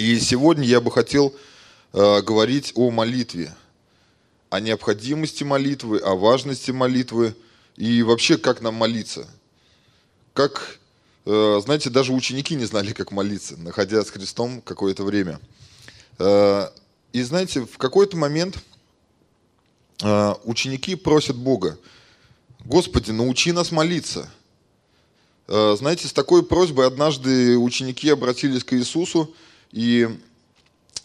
И сегодня я бы хотел э, говорить о молитве, о необходимости молитвы, о важности молитвы и вообще, как нам молиться. Как, э, знаете, даже ученики не знали, как молиться, находясь с Христом какое-то время. Э, и знаете, в какой-то момент э, ученики просят Бога, Господи, научи нас молиться. Э, знаете, с такой просьбой однажды ученики обратились к Иисусу, и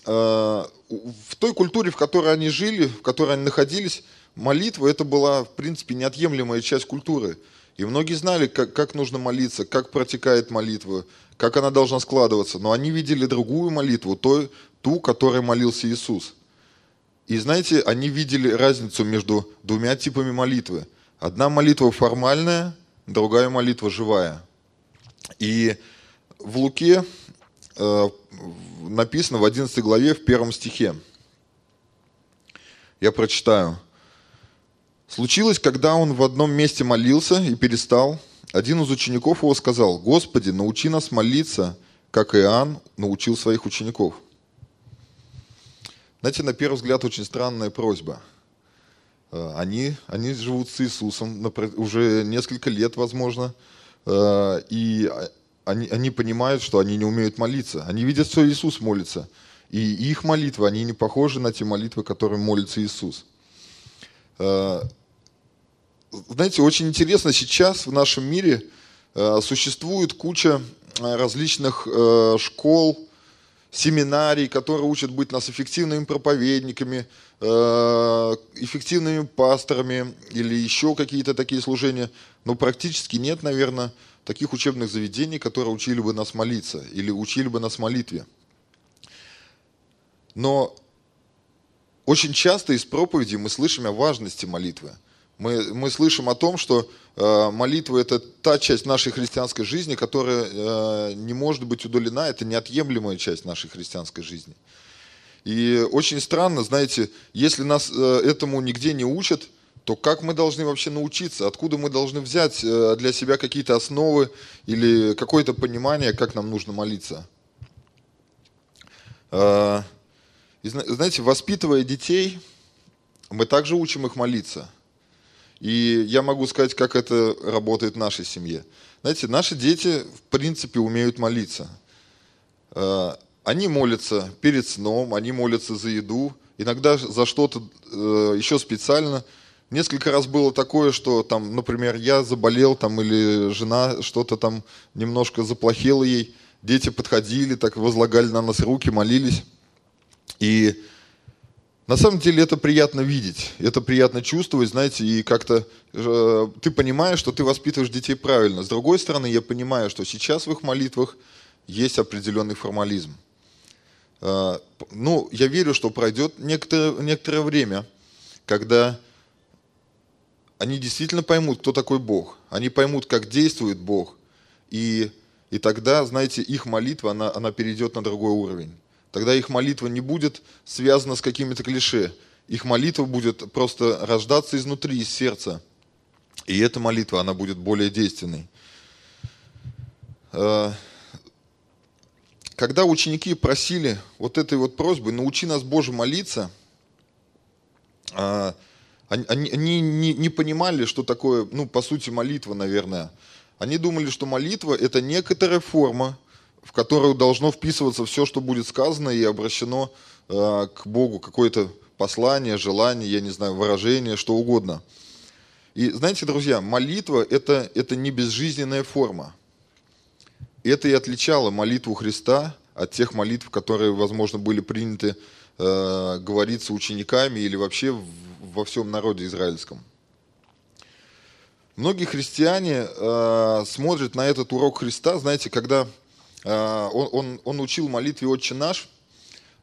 э, в той культуре, в которой они жили, в которой они находились, молитва это была, в принципе, неотъемлемая часть культуры. И многие знали, как, как нужно молиться, как протекает молитва, как она должна складываться. Но они видели другую молитву, той, ту, которой молился Иисус. И знаете, они видели разницу между двумя типами молитвы. Одна молитва формальная, другая молитва живая. И в Луке написано в 11 главе, в первом стихе. Я прочитаю. Случилось, когда он в одном месте молился и перестал, один из учеников его сказал, «Господи, научи нас молиться, как Иоанн научил своих учеников». Знаете, на первый взгляд очень странная просьба. Э, они, они живут с Иисусом уже несколько лет, возможно, э, и они, они понимают, что они не умеют молиться. Они видят, что Иисус молится. И их молитвы, они не похожи на те молитвы, которым молится Иисус. Э, знаете, очень интересно, сейчас в нашем мире э, существует куча э, различных школ, семинарий, которые учат быть нас эффективными проповедниками, эффективными пасторами или еще какие-то такие служения. Но практически нет, наверное, таких учебных заведений, которые учили бы нас молиться или учили бы нас молитве. Но очень часто из проповеди мы слышим о важности молитвы. Мы, мы слышим о том, что э, молитва – это та часть нашей христианской жизни, которая э, не может быть удалена, это неотъемлемая часть нашей христианской жизни. И очень странно, знаете, если нас э, этому нигде не учат, то как мы должны вообще научиться? Откуда мы должны взять э, для себя какие-то основы или какое-то понимание, как нам нужно молиться? Э, и, знаете, воспитывая детей, мы также учим их молиться. И я могу сказать, как это работает в нашей семье. Знаете, наши дети, в принципе, умеют молиться. Э, они молятся перед сном, они молятся за еду, иногда за что-то еще специально – Несколько раз было такое, что там, например, я заболел там или жена что-то там немножко заплохело ей, дети подходили, так возлагали на нас руки, молились. И на самом деле это приятно видеть, это приятно чувствовать, знаете, и как-то э, ты понимаешь, что ты воспитываешь детей правильно. С другой стороны, я понимаю, что сейчас в их молитвах есть определенный формализм. Э, ну, я верю, что пройдет некоторое, некоторое время, когда они действительно поймут, кто такой Бог. Они поймут, как действует Бог. И, и тогда, знаете, их молитва, она, она перейдет на другой уровень. Тогда их молитва не будет связана с какими-то клише. Их молитва будет просто рождаться изнутри, из сердца. И эта молитва, она будет более действенной. Э, когда ученики просили вот этой вот просьбы, научи нас, Боже, молиться, э, они, они, не, не понимали, что такое, ну, по сути, молитва, наверное. Они думали, что молитва – это некоторая форма, в которую должно вписываться все, что будет сказано и обращено э, к Богу, какое-то послание, желание, я не знаю, выражение, что угодно. И знаете, друзья, молитва это, – это не безжизненная форма. Это и отличало молитву Христа от тех молитв, которые, возможно, были приняты э, говориться учениками или вообще во всем народе израильском. Многие христиане э, смотрят на этот урок Христа, знаете, когда э, он, он, он учил молитве «Отче наш»,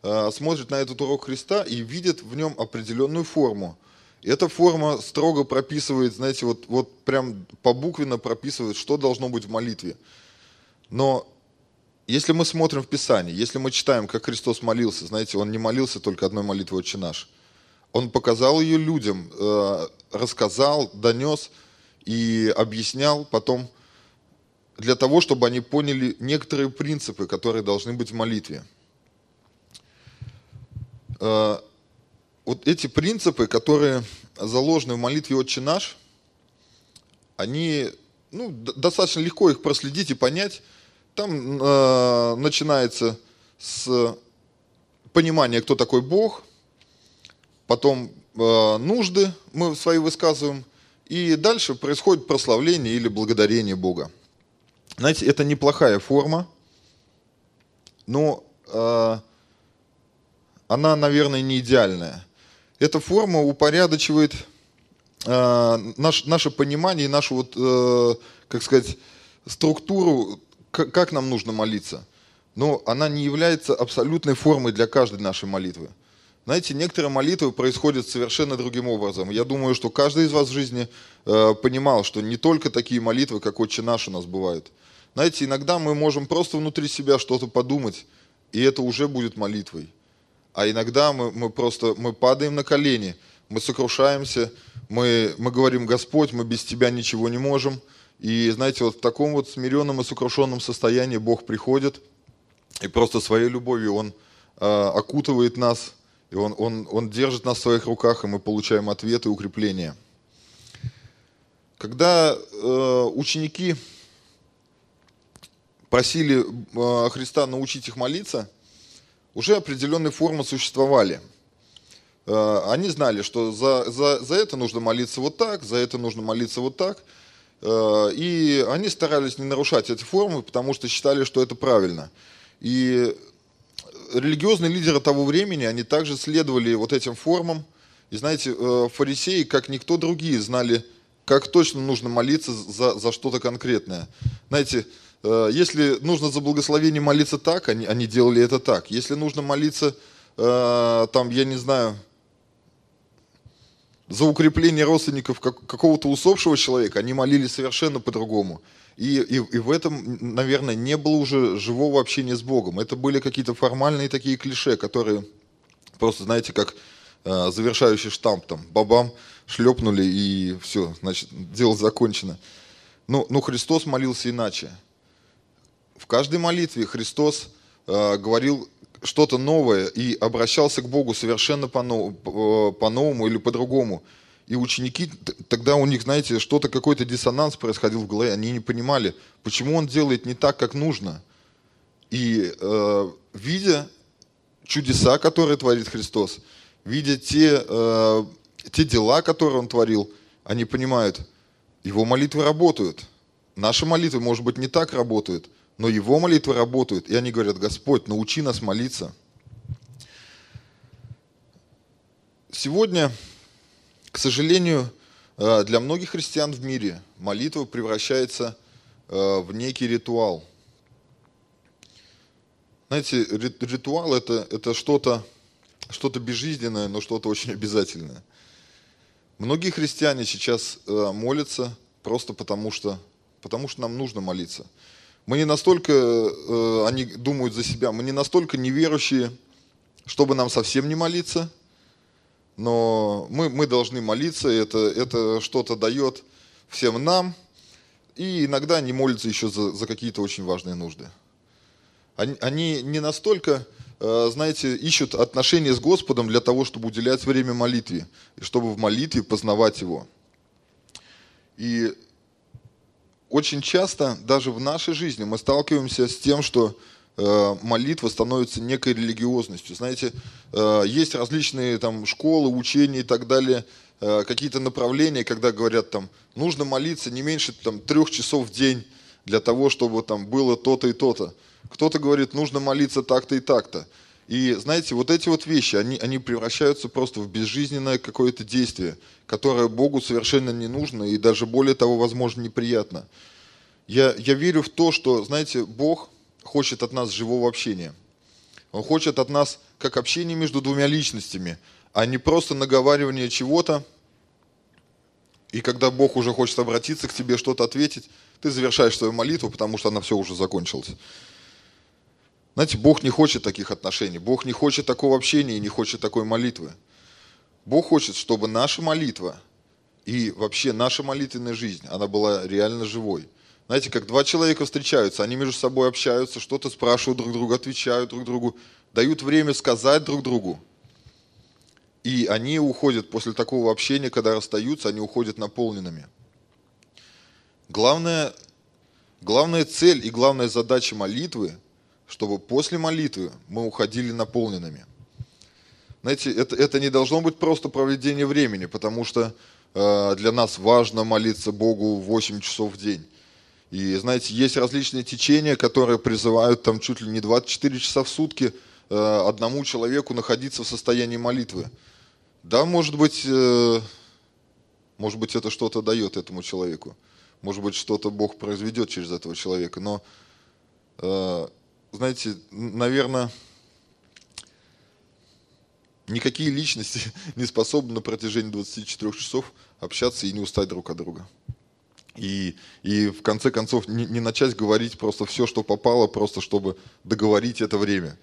э, смотрят на этот урок Христа и видят в нем определенную форму. И эта форма строго прописывает, знаете, вот, вот прям побуквенно прописывает, что должно быть в молитве. Но если мы смотрим в Писание, если мы читаем, как Христос молился, знаете, Он не молился только одной молитвой «Отче наш», он показал ее людям, э, рассказал, донес и объяснял потом для того, чтобы они поняли некоторые принципы, которые должны быть в молитве. э, вот эти принципы, которые заложены в молитве «Отче наш», они, ну, достаточно легко их проследить и понять. Там э, начинается с понимания, кто такой Бог, потом э, нужды мы свои высказываем, и дальше происходит прославление или благодарение Бога. Знаете, это неплохая форма, но э, она, наверное, не идеальная. Эта форма упорядочивает э, наш, наше понимание и нашу, вот, э, как сказать, структуру, как, как нам нужно молиться. Но она не является абсолютной формой для каждой нашей молитвы. Знаете, некоторые молитвы происходят совершенно другим образом. Я думаю, что каждый из вас в жизни э, понимал, что не только такие молитвы, как «Отче наш» у нас бывают. Знаете, иногда мы можем просто внутри себя что-то подумать, и это уже будет молитвой. А иногда мы, мы просто мы падаем на колени, мы сокрушаемся, мы, мы говорим, Господь, мы без Тебя ничего не можем. И знаете, вот в таком вот смиренном и сокрушенном состоянии Бог приходит, и просто своей любовью Он э, окутывает нас, и он, он, он держит нас в своих руках, и мы получаем ответы и укрепления. Когда э, ученики просили э, Христа научить их молиться, уже определенные формы существовали. Э, они знали, что за, за, за это нужно молиться вот так, за это нужно молиться вот так. Э, и они старались не нарушать эти формы, потому что считали, что это правильно. И религиозные лидеры того времени, они также следовали вот этим формам. И знаете, э, фарисеи, как никто другие, знали, как точно нужно молиться за, за что-то конкретное. Знаете, э, если нужно за благословение молиться так, они, они делали это так. Если нужно молиться, э, там, я не знаю, за укрепление родственников какого-то усопшего человека, они молились совершенно по-другому. И, и, и в этом, наверное, не было уже живого общения с Богом. Это были какие-то формальные такие клише, которые просто, знаете, как э, завершающий штамп, там, бабам, шлепнули и все, значит, дело закончено. Но, но Христос молился иначе. В каждой молитве Христос э, говорил что-то новое и обращался к Богу совершенно по-новому, по или по-другому. И ученики, тогда у них, знаете, что-то, какой-то диссонанс происходил в голове, они не понимали, почему он делает не так, как нужно. И э, видя чудеса, которые творит Христос, видя те, э, те дела, которые он творил, они понимают, его молитвы работают. Наши молитвы, может быть, не так работают, но его молитвы работают. И они говорят, Господь, научи нас молиться. Сегодня к сожалению, э, для многих христиан в мире молитва превращается э, в некий ритуал. Знаете, ритуал это, это что-то что безжизненное, но что-то очень обязательное. Многие христиане сейчас э, молятся просто потому что, потому что нам нужно молиться. Мы не настолько, они думают за себя, мы не настолько неверующие, чтобы нам совсем не молиться – но мы, мы должны молиться, это, это что-то дает всем нам, и иногда они молятся еще за, за какие-то очень важные нужды. Они, они не настолько, э, знаете, ищут отношения с Господом для того, чтобы уделять время молитве, и чтобы в молитве познавать Его. И очень часто даже в нашей жизни мы сталкиваемся с тем, что Э, молитва становится некой религиозностью. Знаете, э, есть различные там школы, учения и так далее, э, какие-то направления, когда говорят там, нужно молиться не меньше там трех часов в день для того, чтобы там было то-то и то-то. Кто-то говорит, нужно молиться так-то и так-то. И знаете, вот эти вот вещи, они, они превращаются просто в безжизненное какое-то действие, которое Богу совершенно не нужно и даже более того, возможно, неприятно. Я, я верю в то, что, знаете, Бог – хочет от нас живого общения. Он хочет от нас как общение между двумя личностями, а не просто наговаривание чего-то. И когда Бог уже хочет обратиться к тебе, что-то ответить, ты завершаешь свою молитву, потому что она все уже закончилась. Знаете, Бог не хочет таких отношений, Бог не хочет такого общения и не хочет такой молитвы. Бог хочет, чтобы наша молитва и вообще наша молитвенная жизнь, она была реально живой – знаете, как два человека встречаются, они между собой общаются, что-то спрашивают друг друга, отвечают друг другу, дают время сказать друг другу. И они уходят после такого общения, когда расстаются, они уходят наполненными. Главное, главная цель и главная задача молитвы, чтобы после молитвы мы уходили наполненными. Знаете, это, это не должно быть просто проведение времени, потому что э, для нас важно молиться Богу 8 часов в день. И знаете, есть различные течения, которые призывают там чуть ли не 24 часа в сутки э, одному человеку находиться в состоянии молитвы. Да, может быть, э, может быть, это что-то дает этому человеку. Может быть, что-то Бог произведет через этого человека. Но, э, знаете, наверное, никакие личности не способны на протяжении 24 часов общаться и не устать друг от друга. И, и в конце концов не, не начать говорить просто все, что попало, просто чтобы договорить это время.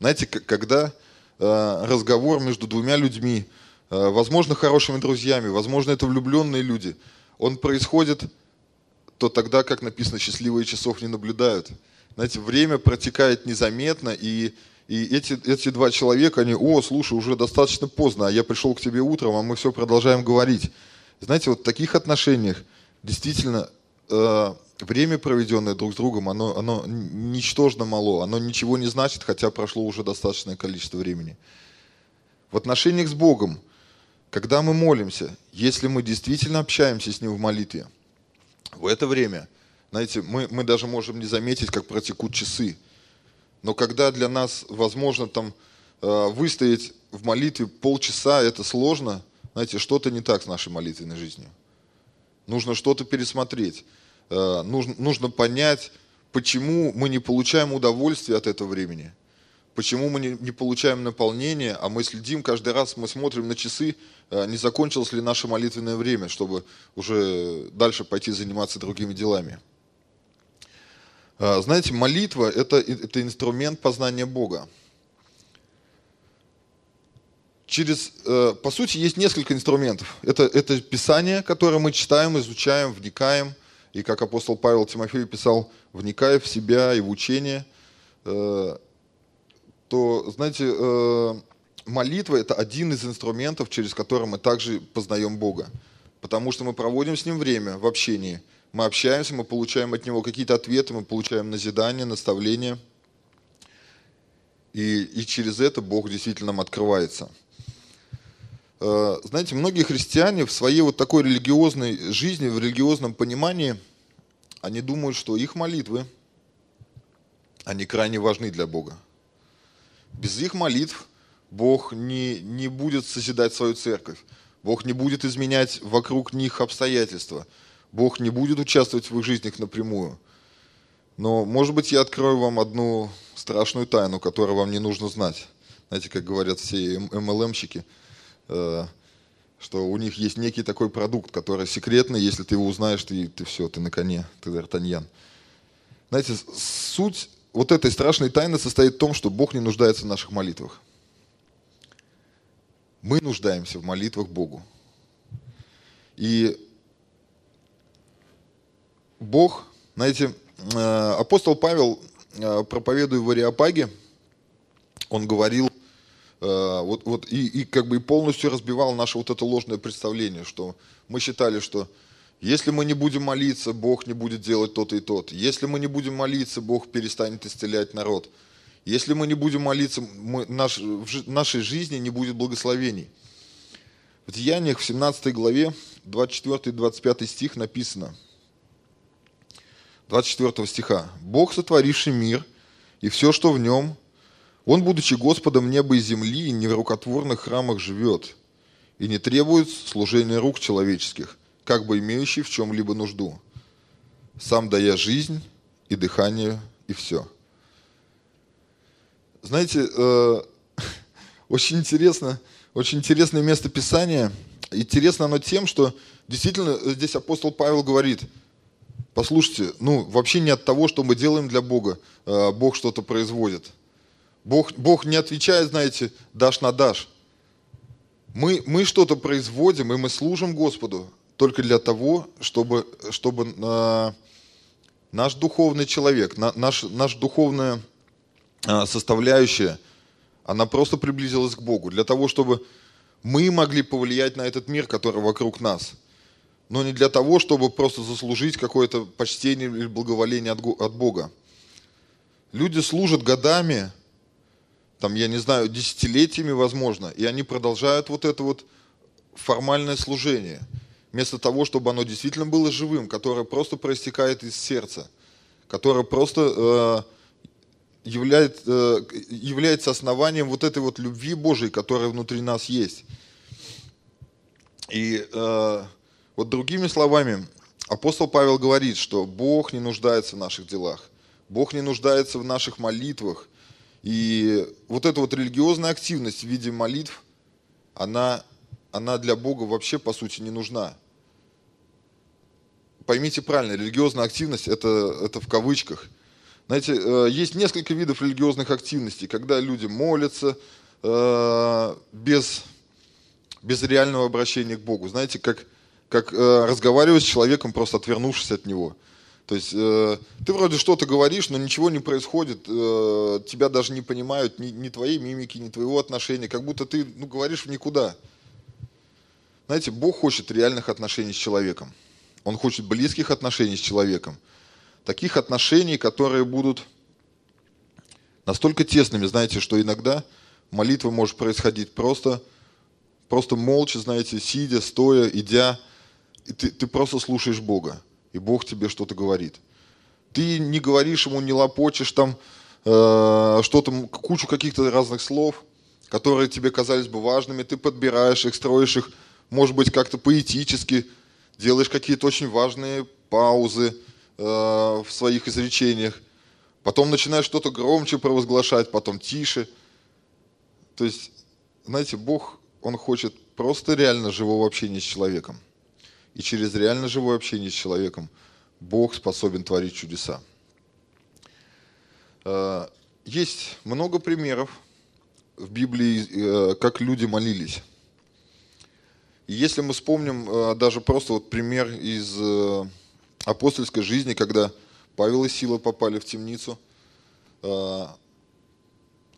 Знаете, когда э, разговор между двумя людьми, э, возможно, хорошими друзьями, возможно, это влюбленные люди, он происходит то тогда, как написано, счастливые часов не наблюдают. Знаете, время протекает незаметно, и, и эти, эти два человека, они, о, слушай, уже достаточно поздно, а я пришел к тебе утром, а мы все продолжаем говорить. Знаете, вот в таких отношениях действительно э, время, проведенное друг с другом, оно, оно ничтожно мало, оно ничего не значит, хотя прошло уже достаточное количество времени. В отношениях с Богом, когда мы молимся, если мы действительно общаемся с Ним в молитве, в это время, знаете, мы, мы даже можем не заметить, как протекут часы. Но когда для нас возможно там э, выстоять в молитве полчаса, это сложно, знаете, что-то не так с нашей молитвенной жизнью нужно что-то пересмотреть, э, нужно, нужно понять, почему мы не получаем удовольствие от этого времени, почему мы не, не получаем наполнение, а мы следим каждый раз, мы смотрим на часы, э, не закончилось ли наше молитвенное время, чтобы уже дальше пойти заниматься другими делами. Э, знаете, молитва это, – это инструмент познания Бога через, э, по сути, есть несколько инструментов. Это, это Писание, которое мы читаем, изучаем, вникаем. И как апостол Павел Тимофею писал, вникая в себя и в учение, э, то, знаете, э, молитва – это один из инструментов, через который мы также познаем Бога. Потому что мы проводим с Ним время в общении. Мы общаемся, мы получаем от Него какие-то ответы, мы получаем назидание, наставления. И, и через это Бог действительно нам открывается – Э, знаете, многие христиане в своей вот такой религиозной жизни, в религиозном понимании, они думают, что их молитвы, они крайне важны для Бога. Без их молитв Бог не, не будет созидать свою церковь. Бог не будет изменять вокруг них обстоятельства. Бог не будет участвовать в их жизнях напрямую. Но, может быть, я открою вам одну страшную тайну, которую вам не нужно знать. Знаете, как говорят все MLM-щики – Э, что у них есть некий такой продукт, который секретный, если ты его узнаешь, ты, ты все, ты на коне, ты Д'Артаньян. Знаете, суть вот этой страшной тайны состоит в том, что Бог не нуждается в наших молитвах. Мы нуждаемся в молитвах Богу. И Бог, знаете, э, апостол Павел, э, проповедуя в Ариапаге, он говорил Э, вот, вот и, и как бы полностью разбивал наше вот это ложное представление, что мы считали, что если мы не будем молиться, Бог не будет делать то-то и то-то. Если мы не будем молиться, Бог перестанет исцелять народ. Если мы не будем молиться, мы, наш, в нашей жизни не будет благословений. В Деяниях в 17 главе 24-25 стих написано, 24 стиха, «Бог, сотворивший мир и все, что в нем, он, будучи Господом неба и земли, не в рукотворных храмах живет и не требует служения рук человеческих, как бы имеющий в чем-либо нужду, сам дая жизнь и дыхание и все. Знаете, э, очень интересно, очень интересное место Писания. Интересно оно тем, что действительно здесь апостол Павел говорит, послушайте, ну вообще не от того, что мы делаем для Бога, э, Бог что-то производит – Бог, Бог не отвечает, знаете, дашь на дашь. Мы, мы что-то производим, и мы служим Господу только для того, чтобы, чтобы э, наш духовный человек, на, наш, наш духовная э, составляющая, она просто приблизилась к Богу. Для того, чтобы мы могли повлиять на этот мир, который вокруг нас. Но не для того, чтобы просто заслужить какое-то почтение или благоволение от Бога. Люди служат годами, там, я не знаю, десятилетиями, возможно, и они продолжают вот это вот формальное служение, вместо того, чтобы оно действительно было живым, которое просто проистекает из сердца, которое просто э, являет, э, является основанием вот этой вот любви Божией, которая внутри нас есть. И э, вот другими словами, апостол Павел говорит, что Бог не нуждается в наших делах, Бог не нуждается в наших молитвах, и вот эта вот религиозная активность в виде молитв, она, она для Бога вообще по сути не нужна. Поймите правильно, религиозная активность это, это в кавычках. Знаете, э, есть несколько видов религиозных активностей, когда люди молятся э, без, без реального обращения к Богу. Знаете, как, как э, разговаривать с человеком, просто отвернувшись от него – то есть э, ты вроде что-то говоришь, но ничего не происходит, э, тебя даже не понимают, ни, ни твоей мимики, ни твоего отношения, как будто ты ну, говоришь в никуда. Знаете, Бог хочет реальных отношений с человеком. Он хочет близких отношений с человеком. Таких отношений, которые будут настолько тесными, знаете, что иногда молитва может происходить просто, просто молча, знаете, сидя, стоя, идя, ты, ты просто слушаешь Бога и Бог тебе что-то говорит. Ты не говоришь ему, не лопочешь там э, что-то, кучу каких-то разных слов, которые тебе казались бы важными, ты подбираешь их, строишь их, может быть, как-то поэтически, делаешь какие-то очень важные паузы э, в своих изречениях, потом начинаешь что-то громче провозглашать, потом тише. То есть, знаете, Бог, Он хочет просто реально живого общения с человеком. И через реально живое общение с человеком Бог способен творить чудеса. Э, есть много примеров в Библии, э, как люди молились. И если мы вспомним э, даже просто вот пример из апостольской жизни, когда Павел и Сила попали в темницу,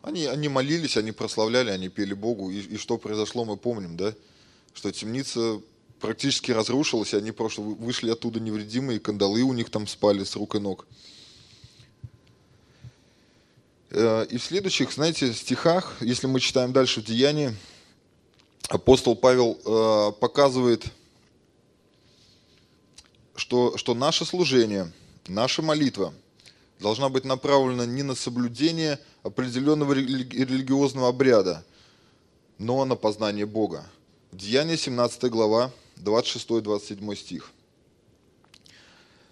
они, они молились, они прославляли, они пели Богу. И, и что произошло, мы помним, да? Что темница практически разрушилась, и они просто вышли оттуда невредимые, кандалы у них там спали с рук и ног. Э, и в следующих, знаете, стихах, если мы читаем дальше в Деянии, апостол Павел э, показывает, что, что наше служение, наша молитва должна быть направлена не на соблюдение определенного религиозного обряда, но на познание Бога. Деяние 17 глава, 26-27 стих.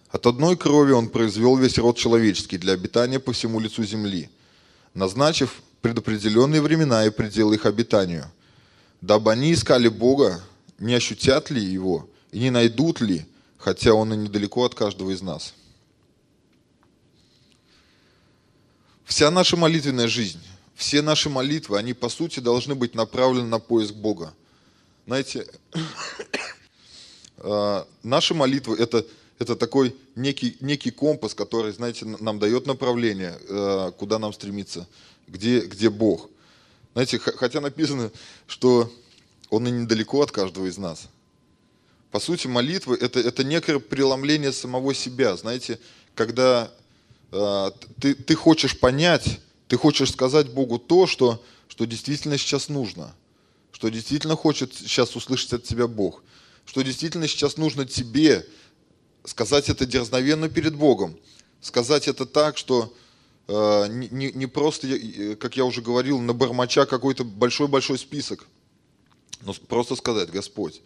От одной крови он произвел весь род человеческий для обитания по всему лицу земли, назначив предопределенные времена и пределы их обитанию, дабы они искали Бога, не ощутят ли Его и не найдут ли, хотя Он и недалеко от каждого из нас. Вся наша молитвенная жизнь, все наши молитвы, они по сути должны быть направлены на поиск Бога. Знаете, наши молитвы это, это такой некий, некий компас, который, знаете, нам дает направление, э, куда нам стремиться, где, где Бог. Знаете, хотя написано, что Он и недалеко от каждого из нас. По сути, молитвы это, это некое преломление самого себя. Знаете, когда э, ты, ты хочешь понять, ты хочешь сказать Богу то, что, что действительно сейчас нужно – что действительно хочет сейчас услышать от тебя Бог, что действительно сейчас нужно тебе сказать это дерзновенно перед Богом, сказать это так, что э, не, не просто, э, как я уже говорил, на бормоча какой-то большой-большой список, но просто сказать, Господь,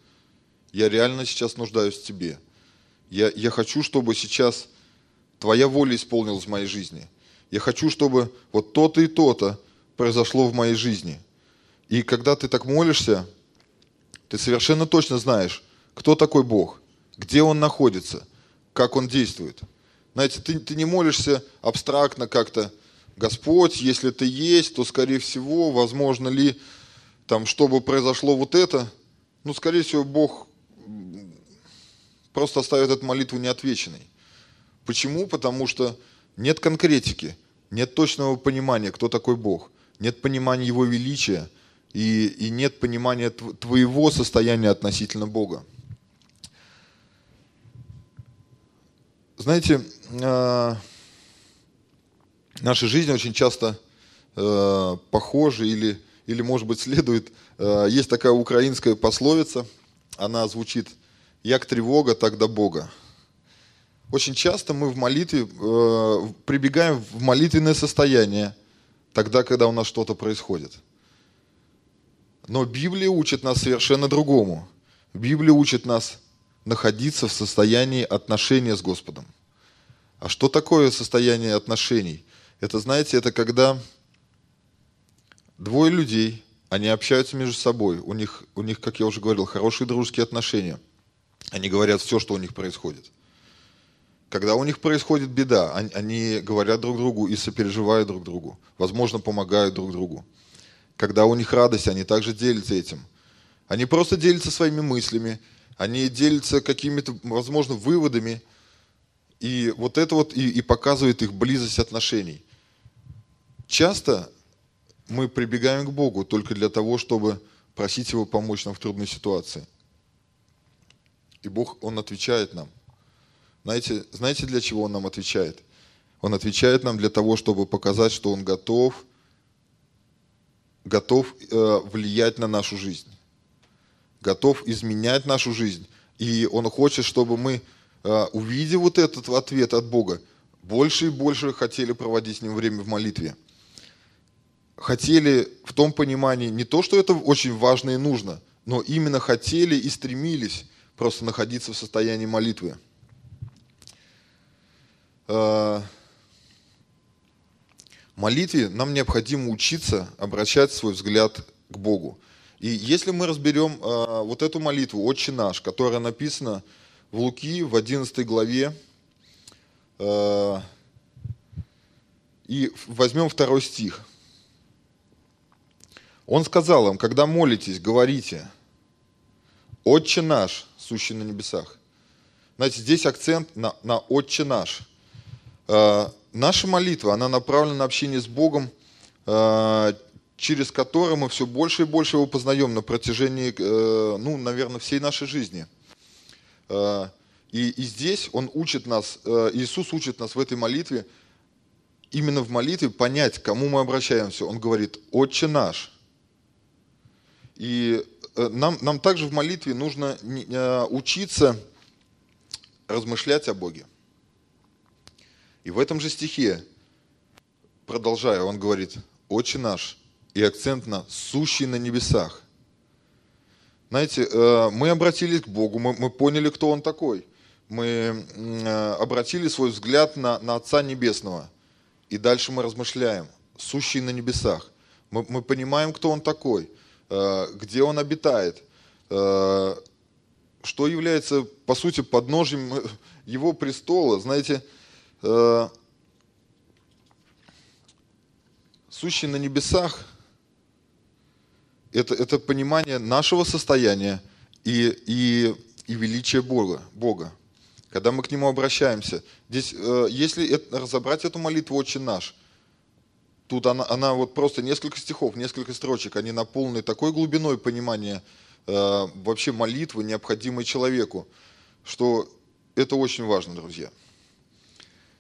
я реально сейчас нуждаюсь в Тебе. Я, я хочу, чтобы сейчас Твоя воля исполнилась в моей жизни. Я хочу, чтобы вот то-то и то-то произошло в моей жизни – и когда ты так молишься, ты совершенно точно знаешь, кто такой Бог, где Он находится, как Он действует. Знаете, ты, ты не молишься абстрактно как-то, Господь, если ты есть, то, скорее всего, возможно ли, там, чтобы произошло вот это, ну, скорее всего, Бог просто оставит эту молитву неотвеченной. Почему? Потому что нет конкретики, нет точного понимания, кто такой Бог, нет понимания Его величия – и, и нет понимания твоего состояния относительно Бога. Знаете, э, наша жизнь очень часто э, похожа или, или, может быть, следует. Э, есть такая украинская пословица, она звучит «Як тревога, так до Бога». Очень часто мы в молитве прибегаем в молитвенное состояние, тогда, когда у нас что-то происходит. Но Библия учит нас совершенно другому. Библия учит нас находиться в состоянии отношения с Господом. А что такое состояние отношений? Это, знаете, это когда двое людей, они общаются между собой, у них, у них, как я уже говорил, хорошие дружеские отношения. Они говорят все, что у них происходит. Когда у них происходит беда, они, они говорят друг другу и сопереживают друг другу. Возможно, помогают друг другу. Когда у них радость, они также делятся этим. Они просто делятся своими мыслями, они делятся какими-то, возможно, выводами, и вот это вот и, и показывает их близость отношений. Часто мы прибегаем к Богу только для того, чтобы просить Его помочь нам в трудной ситуации. И Бог, Он отвечает нам. Знаете, знаете, для чего Он нам отвечает? Он отвечает нам для того, чтобы показать, что Он готов, готов э, влиять на нашу жизнь готов изменять нашу жизнь. И Он хочет, чтобы мы, э, увидев вот этот ответ от Бога, больше и больше хотели проводить с Ним время в молитве. Хотели в том понимании не то, что это очень важно и нужно, но именно хотели и стремились просто находиться в состоянии молитвы. Э, молитве нам необходимо учиться обращать свой взгляд к Богу. И если мы разберем э, вот эту молитву «Отче наш», которая написана в Луки в 11 главе, э, и возьмем второй стих. Он сказал им, когда молитесь, говорите, «Отче наш, сущий на небесах». Знаете, здесь акцент на, на «Отче наш». Э, наша молитва, она направлена на общение с Богом через который мы все больше и больше его познаем на протяжении, э, ну, наверное, всей нашей жизни. Э, и, и здесь он учит нас, э, Иисус учит нас в этой молитве, именно в молитве понять, к кому мы обращаемся. Он говорит, «Отче наш». И нам, нам также в молитве нужно учиться размышлять о Боге. И в этом же стихе, продолжая, он говорит, «Отче наш, и акцент на «сущий на небесах». Знаете, э, мы обратились к Богу, мы, мы поняли, кто Он такой. Мы э, обратили свой взгляд на, на Отца Небесного. И дальше мы размышляем. Сущий на небесах. Мы, мы понимаем, кто Он такой, э, где Он обитает, что является, по сути, подножием Его престола. Знаете, сущий на небесах – это, это понимание нашего состояния и, и, и величия Бога, Бога. Когда мы к Нему обращаемся. Здесь, э, если это, разобрать эту молитву «Отче наш», тут она, она вот просто несколько стихов, несколько строчек, они наполнены такой глубиной понимания э, вообще молитвы, необходимой человеку, что это очень важно, друзья.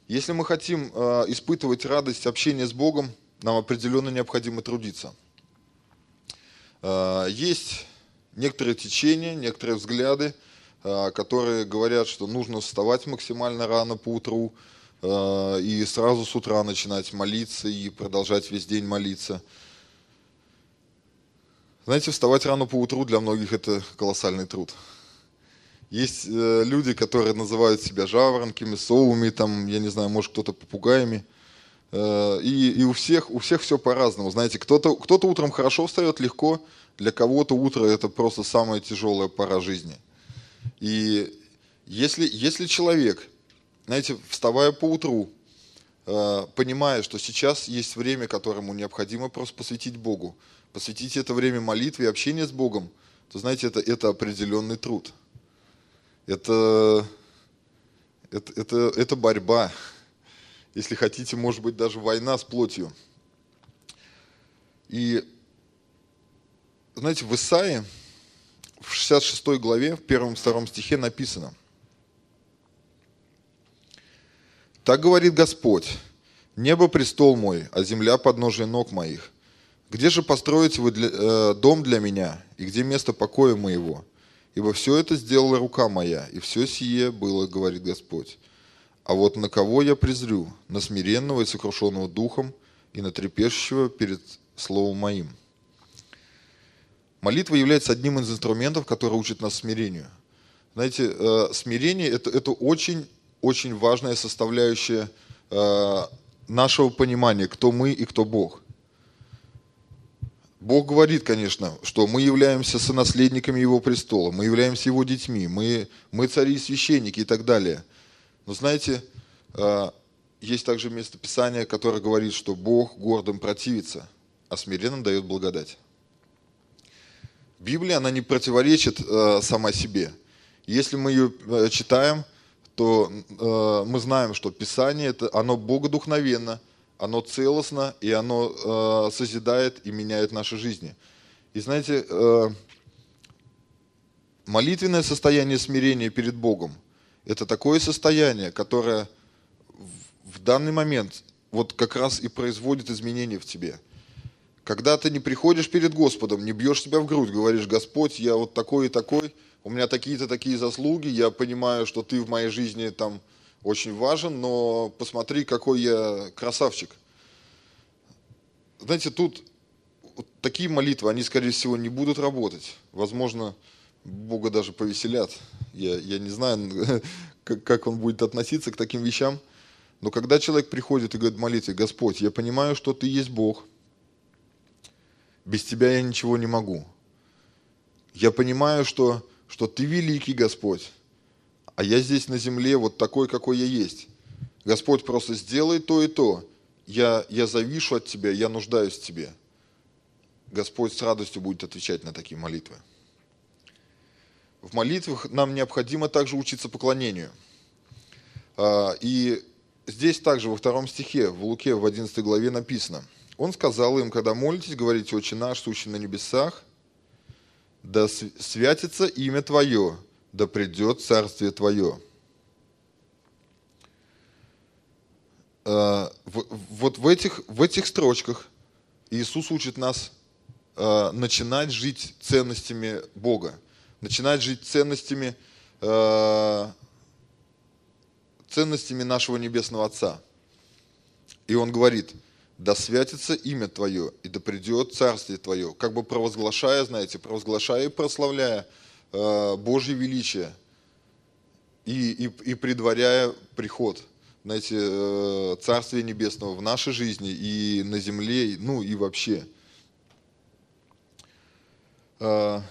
Если мы хотим э, испытывать радость общения с Богом, нам определенно необходимо трудиться – есть некоторые течения, некоторые взгляды, э, которые говорят, что нужно вставать максимально рано по утру э, и сразу с утра начинать молиться и продолжать весь день молиться. Знаете, вставать рано по утру для многих это колоссальный труд. Есть люди, которые называют себя жаворонками, совами, там, я не знаю, может кто-то попугаями. Э, и, и у всех, у всех все по-разному. Знаете, кто-то кто утром хорошо встает, легко, для кого-то утро это просто самая тяжелая пора жизни. И если, если человек, знаете, вставая по утру, э, понимая, что сейчас есть время, которому необходимо просто посвятить Богу, посвятить это время молитве и общению с Богом, то знаете, это, это определенный труд. Это, это, это, это борьба если хотите, может быть, даже война с плотью. И знаете, в Исаии, в 66 главе, в первом-втором стихе написано, «Так говорит Господь, небо престол мой, а земля подножие ног моих. Где же построите вы для, э, дом для меня, и где место покоя моего? Ибо все это сделала рука моя, и все сие было, говорит Господь. А вот на кого я презрю? На смиренного и сокрушенного духом, и на трепещущего перед словом моим». Молитва является одним из инструментов, который учит нас смирению. Знаете, э, смирение это, это очень, очень важная составляющая э, нашего понимания, кто мы и кто Бог. Бог говорит, конечно, что мы являемся сонаследниками Его престола, мы являемся Его детьми, мы, мы цари и священники и так далее. Но знаете, э, есть также место Писания, которое говорит, что Бог гордым противится, а смиренным дает благодать. Библия, она не противоречит э, сама себе. Если мы ее э, читаем, то мы знаем, что Писание, это, оно богодухновенно, оно целостно, и оно созидает и меняет наши жизни. И знаете, молитвенное состояние смирения перед Богом, это такое состояние, которое в, данный момент вот как раз и производит изменения в тебе – когда ты не приходишь перед Господом, не бьешь себя в грудь, говоришь, Господь, я вот такой и такой, у меня такие-то такие заслуги, я понимаю, что ты в моей жизни там очень важен, но посмотри, какой я красавчик. Знаете, тут вот такие молитвы, они, скорее всего, не будут работать. Возможно, Бога даже повеселят. Я, я не знаю, как, как он будет относиться к таким вещам. Но когда человек приходит и говорит молитве, Господь, я понимаю, что ты есть Бог – без тебя я ничего не могу. Я понимаю, что, что ты великий Господь, а я здесь на земле вот такой, какой я есть. Господь просто сделай то и то. Я, я завишу от тебя, я нуждаюсь в тебе. Господь с радостью будет отвечать на такие молитвы. В молитвах нам необходимо также учиться поклонению. А, и здесь также во втором стихе, в Луке в 11 главе написано – он сказал им, когда молитесь, говорите, «Отче наш, сущий на небесах, да святится имя Твое, да придет Царствие Твое». А, вот в этих, в этих строчках Иисус учит нас а, начинать жить ценностями Бога, начинать жить ценностями, а, ценностями нашего Небесного Отца. И Он говорит – да святится имя Твое, и да придет Царствие Твое, как бы провозглашая, знаете, провозглашая и прославляя э, Божье величие и, и, и предваряя приход, знаете, э, Царствия Небесного в нашей жизни и на земле, ну и вообще. Э,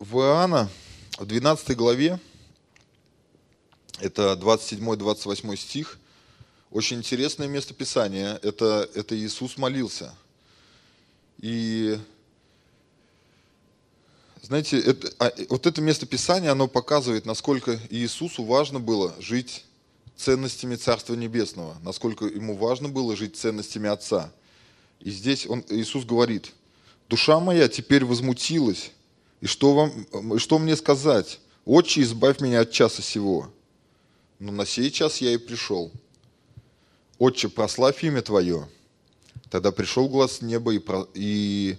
в Иоанна, в 12 главе, это 27-28 стих – очень интересное место Писания. Это, это Иисус молился. И знаете, это, а, вот это место Писания, оно показывает, насколько Иисусу важно было жить ценностями Царства Небесного, насколько ему важно было жить ценностями Отца. И здесь он, Иисус говорит, душа моя теперь возмутилась, и что, вам, что мне сказать? Отче, избавь меня от часа сего. Но на сей час я и пришел. «Отче, прославь имя Твое». Тогда пришел глаз с неба и, про... и...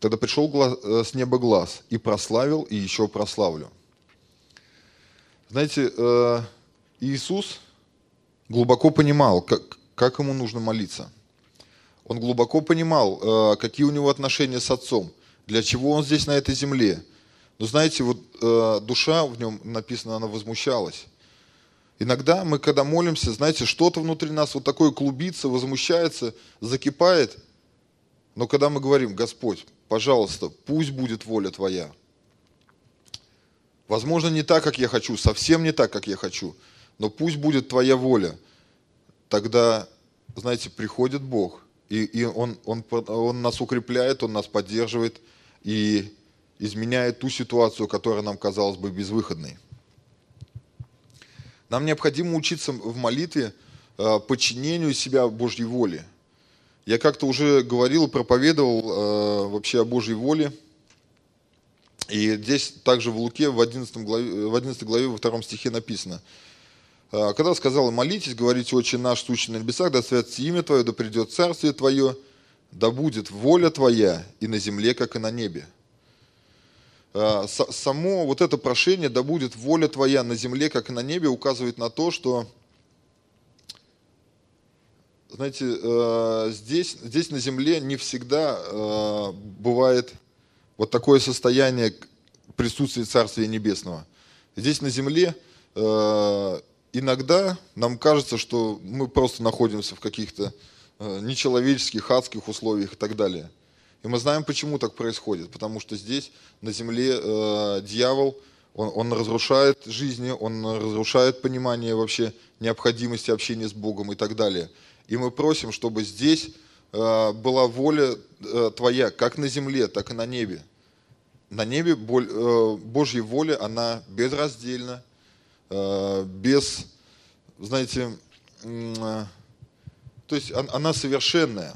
Тогда пришел глаз... Э, с неба глаз и прославил, и еще прославлю. Знаете, э, Иисус глубоко понимал, как, как ему нужно молиться. Он глубоко понимал, э, какие у него отношения с Отцом, для чего он здесь на этой земле. Но знаете, вот душа в нем написано, она возмущалась. Иногда мы, когда молимся, знаете, что-то внутри нас вот такое клубится, возмущается, закипает. Но когда мы говорим, Господь, пожалуйста, пусть будет воля Твоя. Возможно, не так, как я хочу, совсем не так, как я хочу, но пусть будет Твоя воля. Тогда, знаете, приходит Бог, и, и он, он, он нас укрепляет, Он нас поддерживает и изменяет ту ситуацию, которая нам казалась бы безвыходной. Нам необходимо учиться в молитве э, подчинению себя Божьей воле. Я как-то уже говорил, проповедовал э, вообще о Божьей воле. И здесь также в Луке в 11 главе, в 11 главе во втором стихе написано. «Э, когда сказал, молитесь, говорите, Отче наш, сущий на небесах, да святится имя Твое, да придет Царствие Твое, да будет воля Твоя и на земле, как и на небе. Э, само вот это прошение, да будет воля Твоя на земле, как и на небе, указывает на то, что знаете, э, здесь, здесь на земле не всегда э, бывает вот такое состояние присутствия Царствия Небесного. Здесь на земле э, иногда нам кажется, что мы просто находимся в каких-то нечеловеческих, адских условиях и так далее. И мы знаем, почему так происходит. Потому что здесь, на земле, дьявол, он, он разрушает жизни, он разрушает понимание вообще необходимости общения с Богом и так далее. И мы просим, чтобы здесь э, была воля э, Твоя, как на земле, так и на небе. На небе э, Божья воля, она безраздельна, без, знаете, то есть она совершенная.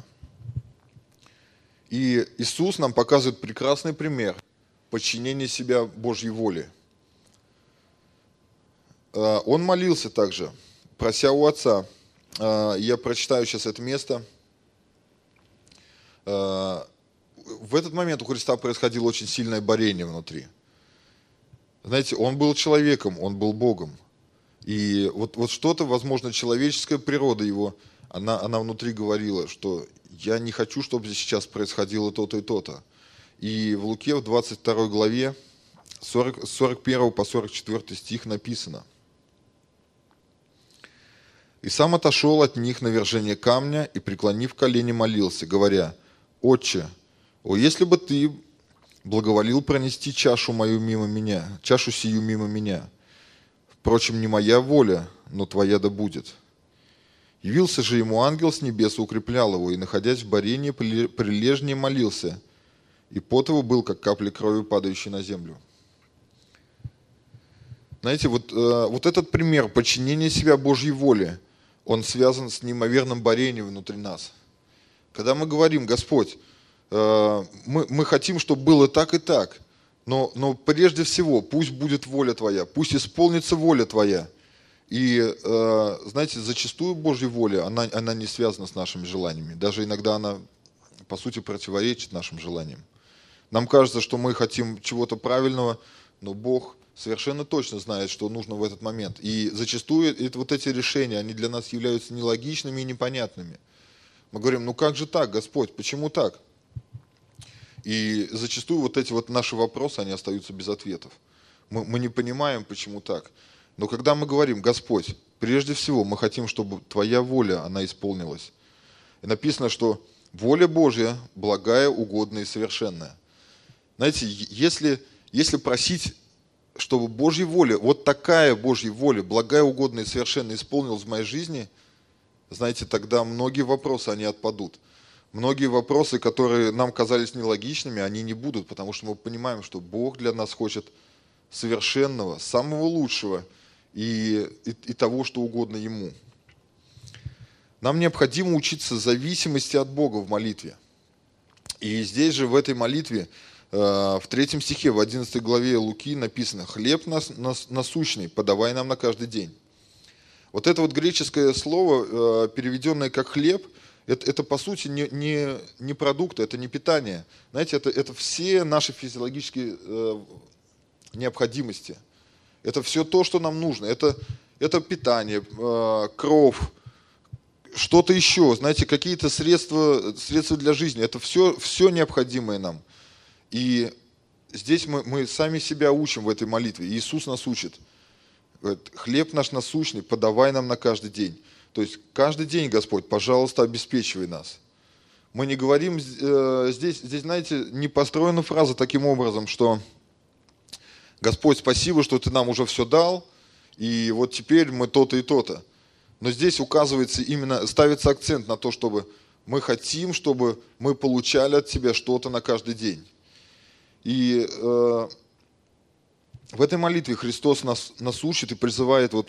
И Иисус нам показывает прекрасный пример подчинения себя Божьей воле. Он молился также, прося у Отца – а, я прочитаю сейчас это место. А, в этот момент у Христа происходило очень сильное борение внутри. Знаете, он был человеком, он был Богом. И вот, вот что-то, возможно, человеческая природа его, она, она внутри говорила, что я не хочу, чтобы сейчас происходило то-то и то-то. И в Луке в 22 главе 40, 41 по 44 стих написано – и сам отошел от них на вержение камня и, преклонив колени, молился, говоря, «Отче, о, если бы ты благоволил пронести чашу мою мимо меня, чашу сию мимо меня. Впрочем, не моя воля, но твоя да будет». Явился же ему ангел с небес укреплял его, и, находясь в барении, прилежнее молился, и пот его был, как капли крови, падающей на землю. Знаете, вот, э, вот этот пример подчинения себя Божьей воле – он связан с неимоверным борением внутри нас. Когда мы говорим, Господь, э, мы, мы хотим, чтобы было так и так, но, но прежде всего, пусть будет воля Твоя, пусть исполнится воля Твоя. И, э, знаете, зачастую Божья воля, она, она не связана с нашими желаниями. Даже иногда она, по сути, противоречит нашим желаниям. Нам кажется, что мы хотим чего-то правильного, но Бог совершенно точно знает, что нужно в этот момент. И зачастую это, вот эти решения, они для нас являются нелогичными и непонятными. Мы говорим, ну как же так, Господь, почему так? И зачастую вот эти вот наши вопросы, они остаются без ответов. Мы, мы не понимаем, почему так. Но когда мы говорим, Господь, прежде всего мы хотим, чтобы Твоя воля, она исполнилась. И написано, что воля Божья благая, угодная и совершенная. Знаете, если, если просить чтобы Божья воля, вот такая Божья воля, благая, угодная и совершенно исполнилась в моей жизни, знаете, тогда многие вопросы, они отпадут. Многие вопросы, которые нам казались нелогичными, они не будут, потому что мы понимаем, что Бог для нас хочет совершенного, самого лучшего и, и, и того, что угодно Ему. Нам необходимо учиться зависимости от Бога в молитве. И здесь же, в этой молитве, Э, в третьем стихе, в 11 главе Луки написано «Хлеб нас, нас, насущный, подавай нам на каждый день». Вот это вот греческое слово, э, переведенное как «хлеб», это, это по сути не, не, не продукты, это не питание. Знаете, это, это все наши физиологические э, необходимости. Это все то, что нам нужно. Это, это питание, э, кровь, что-то еще, знаете, какие-то средства, средства для жизни. Это все, все необходимое нам. И здесь мы, мы сами себя учим в этой молитве. Иисус нас учит. Говорит, хлеб наш насущный, подавай нам на каждый день. То есть каждый день, Господь, пожалуйста, обеспечивай нас. Мы не говорим э, здесь, здесь, знаете, не построена фраза таким образом, что Господь, спасибо, что Ты нам уже все дал, и вот теперь мы то-то и то-то. Но здесь указывается именно, ставится акцент на то, чтобы мы хотим, чтобы мы получали от Тебя что-то на каждый день. И э, в этой молитве Христос нас, нас учит и призывает вот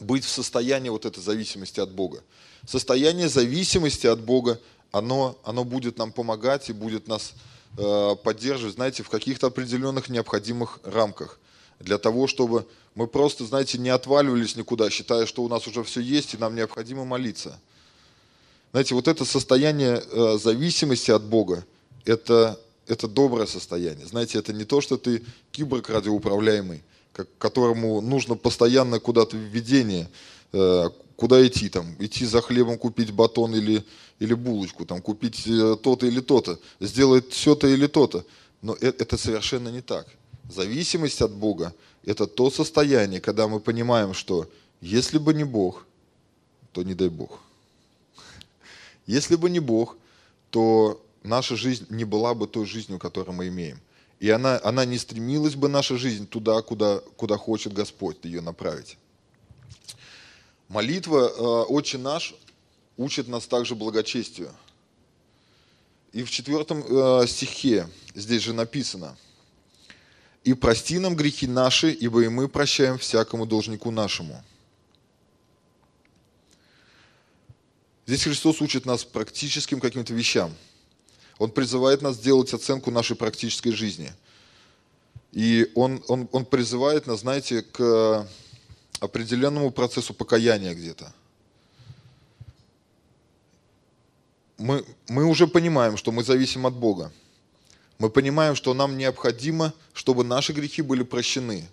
быть в состоянии вот этой зависимости от Бога. Состояние зависимости от Бога, оно, оно будет нам помогать и будет нас поддерживать, знаете, в каких-то определенных необходимых рамках. Для того, чтобы мы просто, знаете, не отваливались никуда, считая, что у нас уже все есть и нам необходимо молиться. Знаете, вот это состояние э, зависимости от Бога, это, это доброе состояние. Знаете, это не то, что ты киборг радиоуправляемый, которому нужно постоянно куда-то введение, э, куда идти, там, идти за хлебом купить батон или, или булочку, там, купить э, то-то или то-то, сделать все-то или то-то. Но это, это совершенно не так. Зависимость от Бога – это то состояние, когда мы понимаем, что если бы не Бог, то не дай Бог. Если бы не Бог, то наша жизнь не была бы той жизнью, которую мы имеем. И она, она не стремилась бы, наша жизнь, туда, куда, куда хочет Господь ее направить. Молитва э, «Отче наш» учит нас также благочестию. И в четвертом э, стихе здесь же написано «И прости нам грехи наши, ибо и мы прощаем всякому должнику нашему». Здесь Христос учит нас практическим каким-то вещам. Он призывает нас сделать оценку нашей практической жизни. И он, он, он призывает нас, знаете, к определенному процессу покаяния где-то. Мы, мы уже понимаем, что мы зависим от Бога. Мы понимаем, что нам необходимо, чтобы наши грехи были прощены.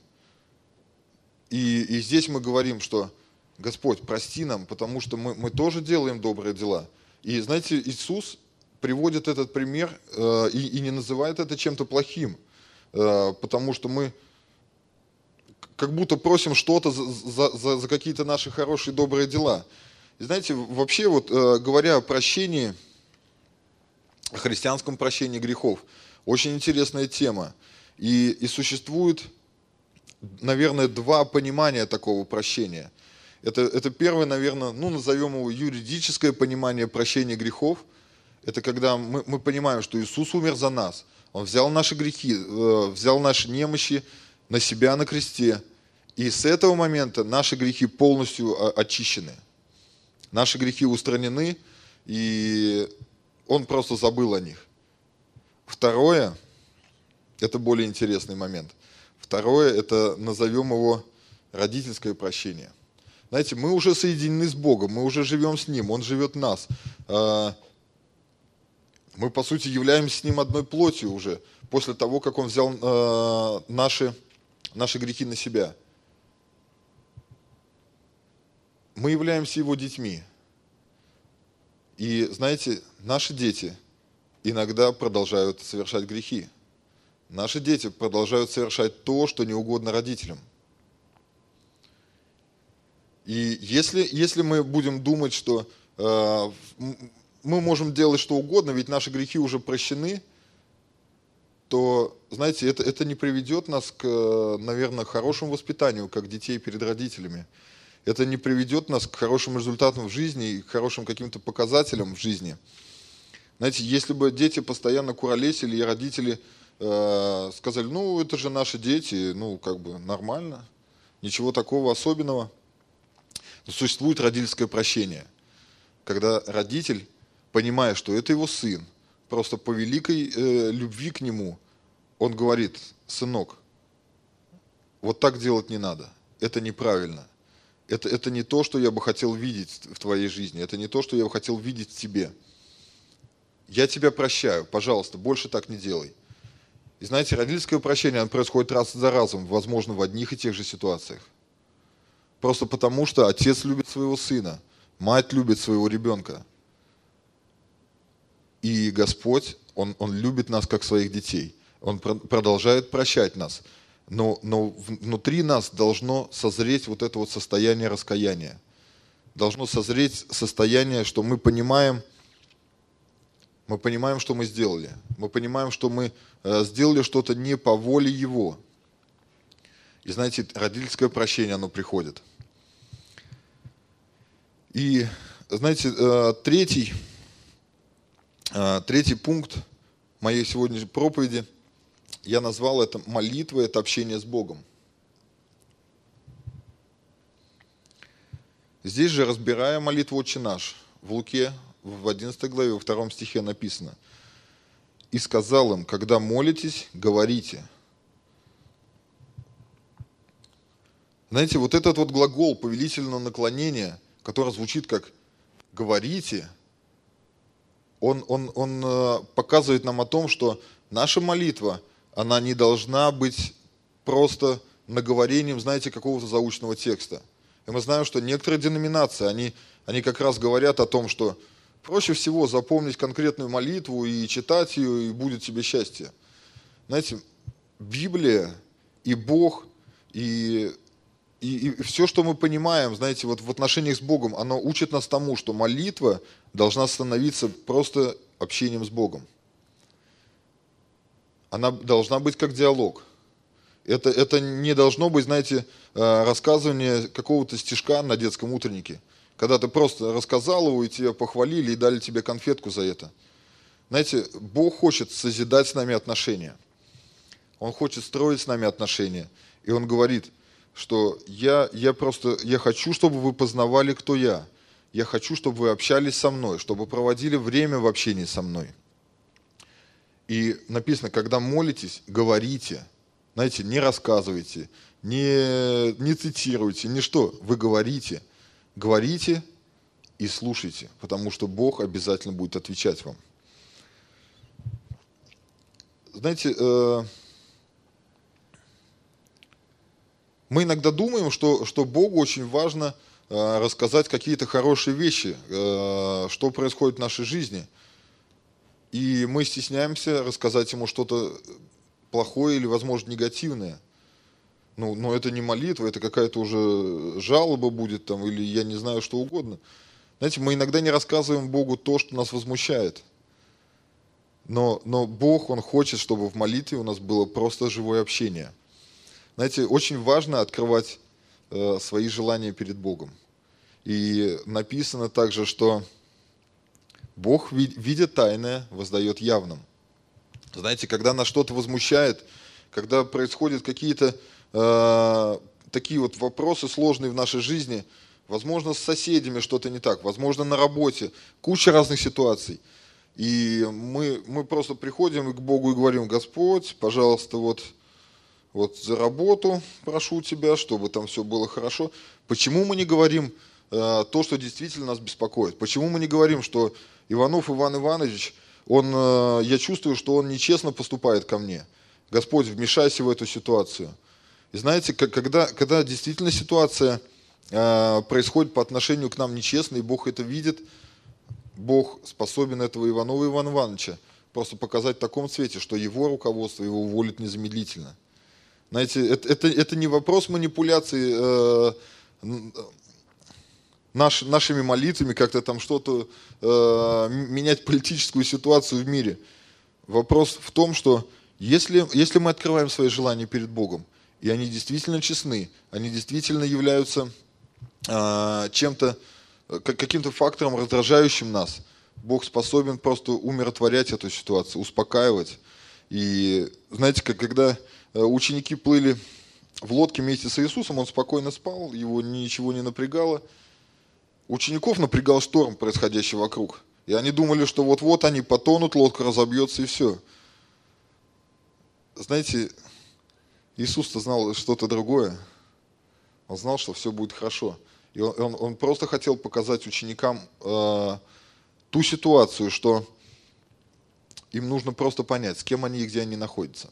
И, и здесь мы говорим, что Господь, прости нам, потому что мы, мы тоже делаем добрые дела. И знаете, Иисус приводит этот пример э, и, и не называет это чем-то плохим, э, потому что мы как будто просим что-то за, за, за, за какие-то наши хорошие добрые дела. И знаете, вообще вот э, говоря о прощении, о христианском прощении грехов, очень интересная тема. И, и существует, наверное, два понимания такого прощения – это, это первое, наверное, ну, назовем его юридическое понимание прощения грехов. Это когда мы, мы понимаем, что Иисус умер за нас. Он взял наши грехи, э, взял наши немощи на себя на кресте. И с этого момента наши грехи полностью очищены. Наши грехи устранены, и он просто забыл о них. Второе, это более интересный момент. Второе, это назовем его родительское прощение. Знаете, мы уже соединены с Богом, мы уже живем с Ним, Он живет в нас. А, мы, по сути, являемся с Ним одной плотью уже, после того, как Он взял а, наши, наши грехи на себя. Мы являемся Его детьми. И, знаете, наши дети иногда продолжают совершать грехи. Наши дети продолжают совершать то, что не угодно родителям. И если, если мы будем думать, что э, мы можем делать что угодно, ведь наши грехи уже прощены, то, знаете, это, это не приведет нас к, наверное, хорошему воспитанию, как детей перед родителями. Это не приведет нас к хорошим результатам в жизни и к хорошим каким-то показателям в жизни. Знаете, если бы дети постоянно куролесили, и родители э, сказали, ну, это же наши дети, ну, как бы нормально, ничего такого особенного – существует родительское прощение, когда родитель, понимая, что это его сын, просто по великой э, любви к нему, он говорит, сынок, вот так делать не надо, это неправильно. Это, это не то, что я бы хотел видеть в твоей жизни, это не то, что я бы хотел видеть в тебе. Я тебя прощаю, пожалуйста, больше так не делай. И знаете, родительское прощение, оно происходит раз за разом, возможно, в одних и тех же ситуациях. Просто потому, что отец любит своего сына, мать любит своего ребенка. И Господь, Он, он любит нас как своих детей. Он продолжает прощать нас. Но, но внутри нас должно созреть вот это вот состояние раскаяния. Должно созреть состояние, что мы понимаем, мы понимаем, что мы сделали. Мы понимаем, что мы э, сделали что-то не по воле Его. И знаете, родительское прощение, оно приходит. И, знаете, э, третий, третий пункт моей сегодняшней проповеди, я назвал это молитва, это общение с Богом. Здесь же, разбирая молитву «Отче наш», в Луке в 11 главе, во втором стихе написано. «И сказал им, когда молитесь, говорите». Знаете, вот этот вот глагол повелительного наклонения, который звучит как «говорите», он, он, он э, показывает нам о том, что наша молитва, она не должна быть просто наговорением, знаете, какого-то заученного текста. И мы знаем, что некоторые деноминации, они, они как раз говорят о том, что проще всего запомнить конкретную молитву и читать ее, и будет тебе счастье. Знаете, Библия и Бог, и, и, и все, что мы понимаем, знаете, вот в отношениях с Богом, оно учит нас тому, что молитва должна становиться просто общением с Богом. Она должна быть как диалог – это, это не должно быть, знаете, э, рассказывание какого-то стишка на детском утреннике, когда ты просто рассказал его, и тебя похвалили, и дали тебе конфетку за это. Знаете, Бог хочет созидать с нами отношения. Он хочет строить с нами отношения. И Он говорит, что я, я просто, я хочу, чтобы вы познавали, кто я. Я хочу, чтобы вы общались со мной, чтобы проводили время в общении со мной. И написано, когда молитесь, говорите – знаете, не рассказывайте, не, не цитируйте, не что. Вы говорите, говорите и слушайте, потому что Бог обязательно будет отвечать вам. Знаете, э, мы иногда думаем, что, что Богу очень важно рассказать какие-то хорошие вещи, э, что происходит в нашей жизни. И мы стесняемся рассказать ему что-то плохое или, возможно, негативное. Ну, но это не молитва, это какая-то уже жалоба будет там, или я не знаю, что угодно. Знаете, мы иногда не рассказываем Богу то, что нас возмущает. Но, но Бог, Он хочет, чтобы в молитве у нас было просто живое общение. Знаете, очень важно открывать э, свои желания перед Богом. И написано также, что Бог, видя тайное, воздает явным. Знаете, когда нас что-то возмущает, когда происходят какие-то э, такие вот вопросы сложные в нашей жизни, возможно, с соседями что-то не так, возможно, на работе, куча разных ситуаций. И мы, мы просто приходим к Богу и говорим, Господь, пожалуйста, вот, вот за работу прошу Тебя, чтобы там все было хорошо. Почему мы не говорим э, то, что действительно нас беспокоит? Почему мы не говорим, что Иванов Иван Иванович – он, э, я чувствую, что он нечестно поступает ко мне. Господь, вмешайся в эту ситуацию. И знаете, когда, когда действительно ситуация э, происходит по отношению к нам нечестно, и Бог это видит, Бог способен этого Иванова Ивана Ивановича просто показать в таком цвете, что его руководство его уволит незамедлительно. Знаете, это, это, это не вопрос манипуляции э, наш, нашими молитвами как-то там что-то э, менять политическую ситуацию в мире. Вопрос в том, что если, если мы открываем свои желания перед Богом, и они действительно честны, они действительно являются э, чем-то, каким-то фактором, раздражающим нас, Бог способен просто умиротворять эту ситуацию, успокаивать. И знаете, как когда ученики плыли в лодке вместе с Иисусом, он спокойно спал, его ничего не напрягало – Учеников напрягал шторм, происходящий вокруг. И они думали, что вот-вот они потонут, лодка разобьется и все. Знаете, Иисус-то знал что-то другое. Он знал, что все будет хорошо. И он, он, он просто хотел показать ученикам э, ту ситуацию, что им нужно просто понять, с кем они и где они находятся.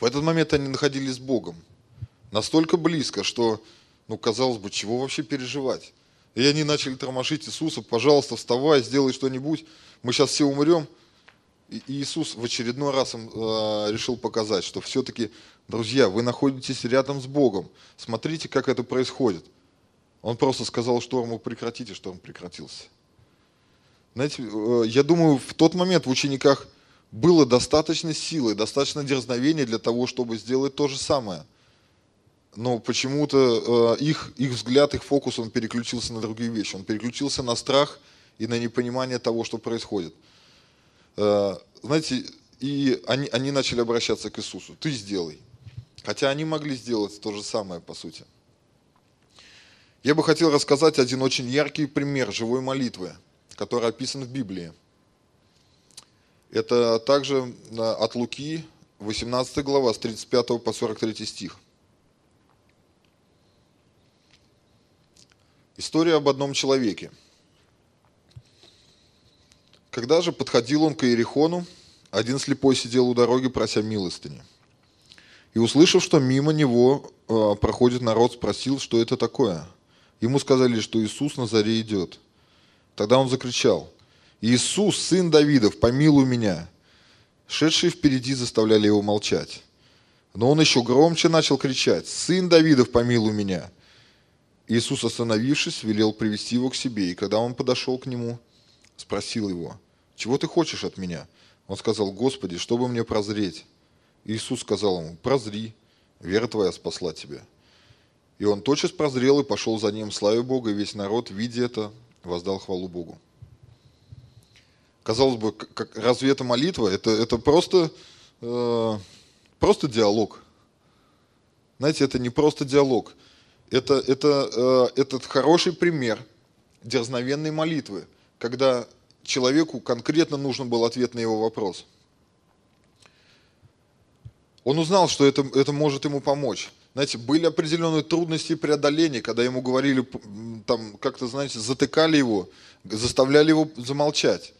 В этот момент они находились с Богом. Настолько близко, что ну, казалось бы, чего вообще переживать? И они начали тормошить Иисуса, пожалуйста, вставай, сделай что-нибудь, мы сейчас все умрем. И Иисус в очередной раз им э, решил показать, что все-таки, друзья, вы находитесь рядом с Богом. Смотрите, как это происходит. Он просто сказал шторму прекратите, шторм прекратился. Знаете, э, я думаю, в тот момент в учениках было достаточно силы, достаточно дерзновения для того, чтобы сделать то же самое – но почему-то э, их, их взгляд, их фокус, он переключился на другие вещи. Он переключился на страх и на непонимание того, что происходит. Э, знаете, и они, они начали обращаться к Иисусу. Ты сделай. Хотя они могли сделать то же самое, по сути. Я бы хотел рассказать один очень яркий пример живой молитвы, который описан в Библии. Это также от Луки, 18 глава, с 35 по 43 стих. История об одном человеке. Когда же подходил он к Иерихону, один слепой сидел у дороги, прося милостыни. И услышав, что мимо него э, проходит народ, спросил, что это такое. Ему сказали, что Иисус на заре идет. Тогда он закричал, «Иисус, сын Давидов, помилуй меня!» Шедшие впереди заставляли его молчать. Но он еще громче начал кричать, «Сын Давидов, помилуй меня!» Иисус, остановившись, велел привести его к себе, и когда он подошел к нему, спросил его, «Чего ты хочешь от меня?» Он сказал, «Господи, чтобы мне прозреть». Иисус сказал ему, «Прозри, вера твоя спасла тебя». И он тотчас прозрел и пошел за ним, славя Бога, и весь народ, видя это, воздал хвалу Богу. Казалось бы, как, разве это молитва? Это, это просто, э, просто диалог. Знаете, это не просто диалог – это, это э, этот хороший пример дерзновенной молитвы, когда человеку конкретно нужен был ответ на его вопрос. Он узнал, что это, это может ему помочь. Знаете, были определенные трудности преодоления, когда ему говорили, там, как-то, знаете, затыкали его, заставляли его замолчать.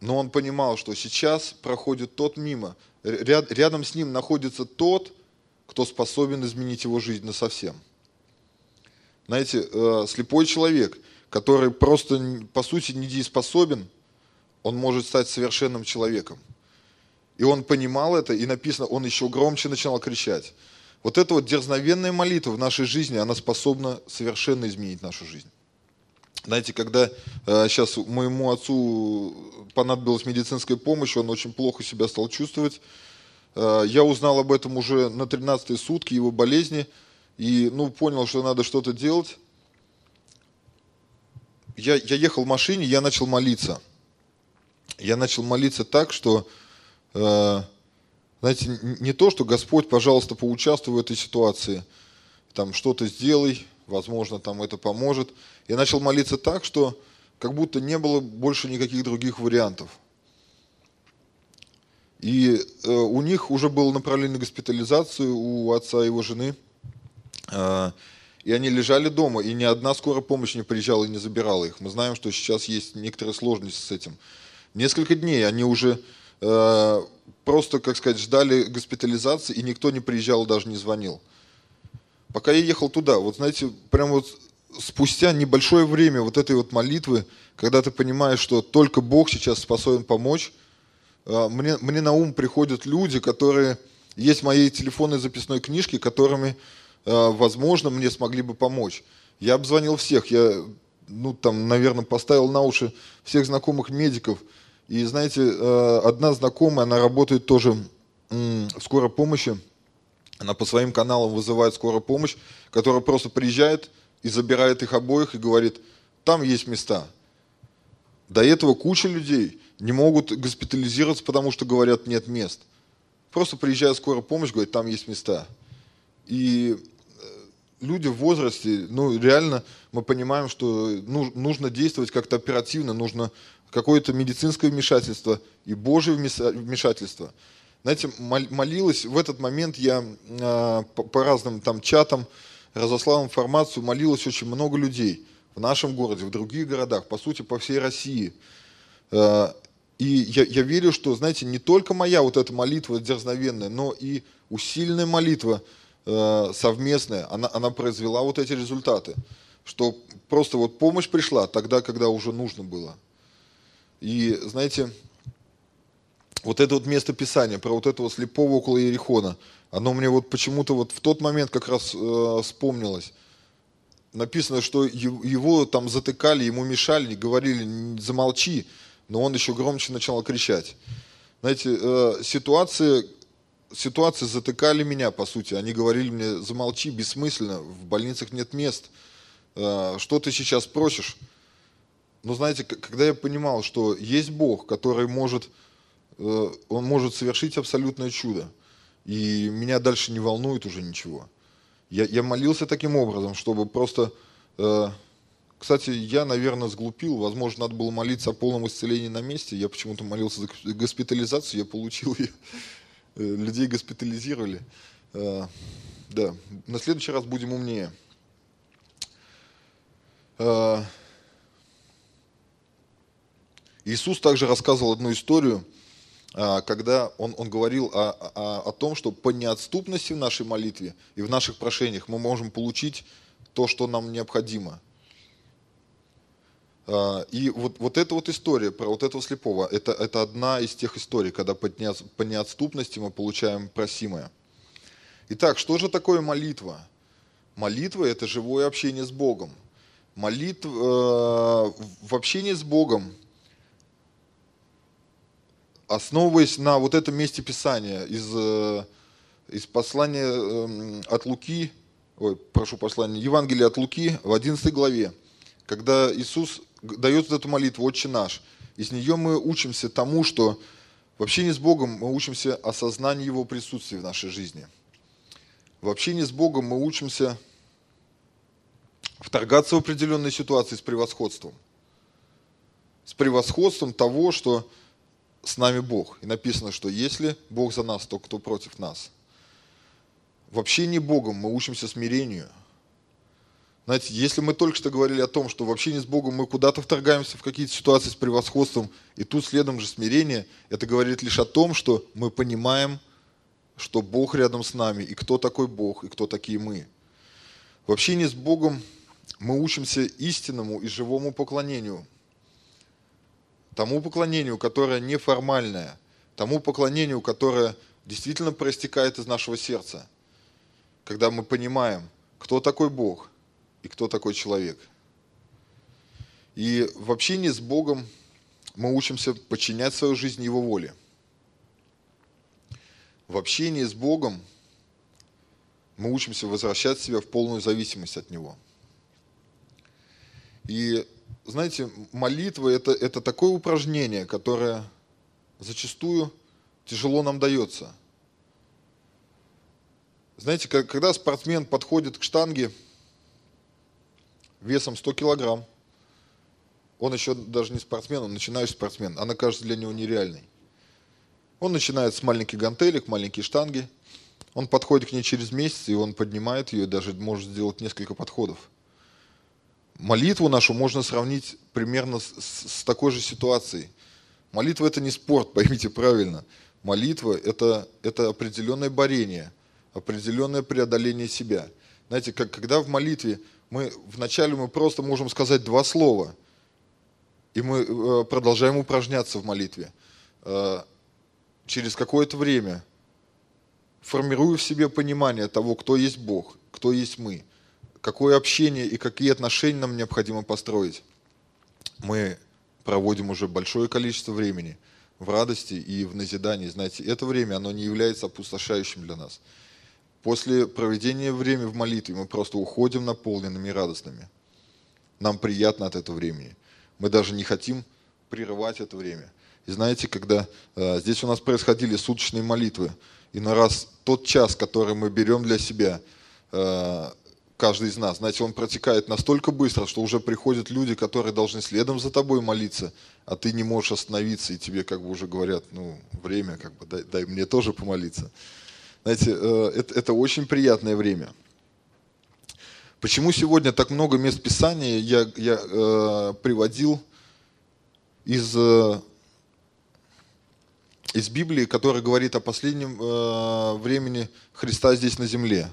Но он понимал, что сейчас проходит тот мимо, ряд, рядом с ним находится тот, кто способен изменить его жизнь на совсем. Знаете, э, слепой человек, который просто, по сути, недееспособен, он может стать совершенным человеком. И он понимал это, и написано, он еще громче начинал кричать. Вот эта вот дерзновенная молитва в нашей жизни, она способна совершенно изменить нашу жизнь. Знаете, когда э, сейчас моему отцу понадобилась медицинская помощь, он очень плохо себя стал чувствовать. Э, я узнал об этом уже на 13-й сутки его болезни – и ну, понял, что надо что-то делать. Я, я ехал в машине, я начал молиться. Я начал молиться так, что, э, знаете, не то, что Господь, пожалуйста, поучаствуй в этой ситуации, там что-то сделай, возможно, там это поможет. Я начал молиться так, что как будто не было больше никаких других вариантов. И э, у них уже было направление на госпитализацию у отца и его жены – а, и они лежали дома, и ни одна скорая помощь не приезжала и не забирала их. Мы знаем, что сейчас есть некоторые сложности с этим. Несколько дней они уже э, просто, как сказать, ждали госпитализации, и никто не приезжал, даже не звонил. Пока я ехал туда, вот знаете, прям вот спустя небольшое время вот этой вот молитвы, когда ты понимаешь, что только Бог сейчас способен помочь, э, мне, мне на ум приходят люди, которые есть в моей телефонной записной книжке, которыми Э, возможно, мне смогли бы помочь. Я обзвонил всех, я, ну, там, наверное, поставил на уши всех знакомых медиков. И, знаете, э, одна знакомая, она работает тоже в скорой помощи, она по своим каналам вызывает скорую помощь, которая просто приезжает и забирает их обоих и говорит, там есть места. До этого куча людей не могут госпитализироваться, потому что говорят, нет мест. Просто приезжает скорая помощь, говорит, там есть места. И э, люди в возрасте, ну, реально мы понимаем, что нужно действовать как-то оперативно, нужно какое-то медицинское вмешательство и Божье вмешательство. Знаете, молилась, в этот момент я э, по разным там чатам разослал информацию, молилось очень много людей в нашем городе, в других городах, по сути, по всей России. Э, и я, я верю, что, знаете, не только моя вот эта молитва дерзновенная, но и усиленная молитва – Э, совместная, она, она произвела вот эти результаты. Что просто вот помощь пришла тогда, когда уже нужно было. И знаете, вот это вот место Писания, про вот этого слепого около Иерихона, оно мне вот почему-то вот в тот момент как раз э, вспомнилось. Написано, что его там затыкали, ему мешали, говорили, замолчи, но он еще громче начал кричать. Знаете, э, ситуации, ситуации затыкали меня, по сути. Они говорили мне, замолчи, бессмысленно, в больницах нет мест. Э, что ты сейчас просишь? Но знаете, когда я понимал, что есть Бог, который может, э, Он может совершить абсолютное чудо, и меня дальше не волнует уже ничего. Я, я молился таким образом, чтобы просто Э, кстати, я, наверное, сглупил. Возможно, надо было молиться о полном исцелении на месте. Я почему-то молился за госпитализацию, я получил ее. Э, людей госпитализировали. Э, да, на следующий раз будем умнее. Иисус также рассказывал одну историю, когда он, он говорил о, о, о том, что по неотступности в нашей молитве и в наших прошениях мы можем получить то, что нам необходимо. А, и вот, вот эта вот история про вот этого слепого, это, это одна из тех историй, когда по неотступности мы получаем просимое. Итак, что же такое молитва? Молитва – это живое общение с Богом. Молитва, э, в общении с Богом, основываясь на вот этом месте Писания из, э, из послания эм, от Луки, ой, прошу послание, Евангелие от Луки в 11 главе, когда Иисус дает вот эту молитву «Отче наш», из нее мы учимся тому, что в общении с Богом мы учимся осознанию Его присутствия в нашей жизни. В общении с Богом мы учимся вторгаться в определенные ситуации с превосходством. С превосходством того, что с нами Бог. И написано, что если Бог за нас, то кто против нас – в общении Богом мы учимся смирению. Знаете, если мы только что говорили о том, что в общении с Богом мы куда-то вторгаемся в какие-то ситуации с превосходством, и тут следом же смирение, это говорит лишь о том, что мы понимаем, что Бог рядом с нами, и кто такой Бог, и кто такие мы. В общении с Богом мы учимся истинному и живому поклонению. Тому поклонению, которое неформальное, тому поклонению, которое действительно проистекает из нашего сердца – когда мы понимаем, кто такой Бог и кто такой человек. И в общении с Богом мы учимся подчинять свою жизнь Его воле. В общении с Богом мы учимся возвращать себя в полную зависимость от Него. И, знаете, молитва это, – это такое упражнение, которое зачастую тяжело нам дается – знаете, когда спортсмен подходит к штанге весом 100 килограмм, он еще даже не спортсмен, он начинающий спортсмен, она кажется для него нереальной. Он начинает с маленьких гантелек, маленькие штанги, он подходит к ней через месяц, и он поднимает ее, даже может сделать несколько подходов. Молитву нашу можно сравнить примерно с, с такой же ситуацией. Молитва это не спорт, поймите правильно. Молитва это, это определенное борение – определенное преодоление себя. Знаете, как, когда в молитве мы вначале мы просто можем сказать два слова, и мы э, продолжаем упражняться в молитве. Э, через какое-то время, формируя в себе понимание того, кто есть Бог, кто есть мы, какое общение и какие отношения нам необходимо построить, мы проводим уже большое количество времени в радости и в назидании. Знаете, это время, оно не является опустошающим для нас. После проведения времени в молитве мы просто уходим наполненными и радостными. Нам приятно от этого времени. Мы даже не хотим прерывать это время. И знаете, когда э, здесь у нас происходили суточные молитвы, и на раз тот час, который мы берем для себя, э, каждый из нас, знаете, он протекает настолько быстро, что уже приходят люди, которые должны следом за тобой молиться, а ты не можешь остановиться, и тебе как бы уже говорят, ну, время, как бы, дай, дай мне тоже помолиться. Знаете, э, это, это очень приятное время. Почему сегодня так много мест Писания я, я э, приводил из, э, из Библии, которая говорит о последнем э, времени Христа здесь на земле?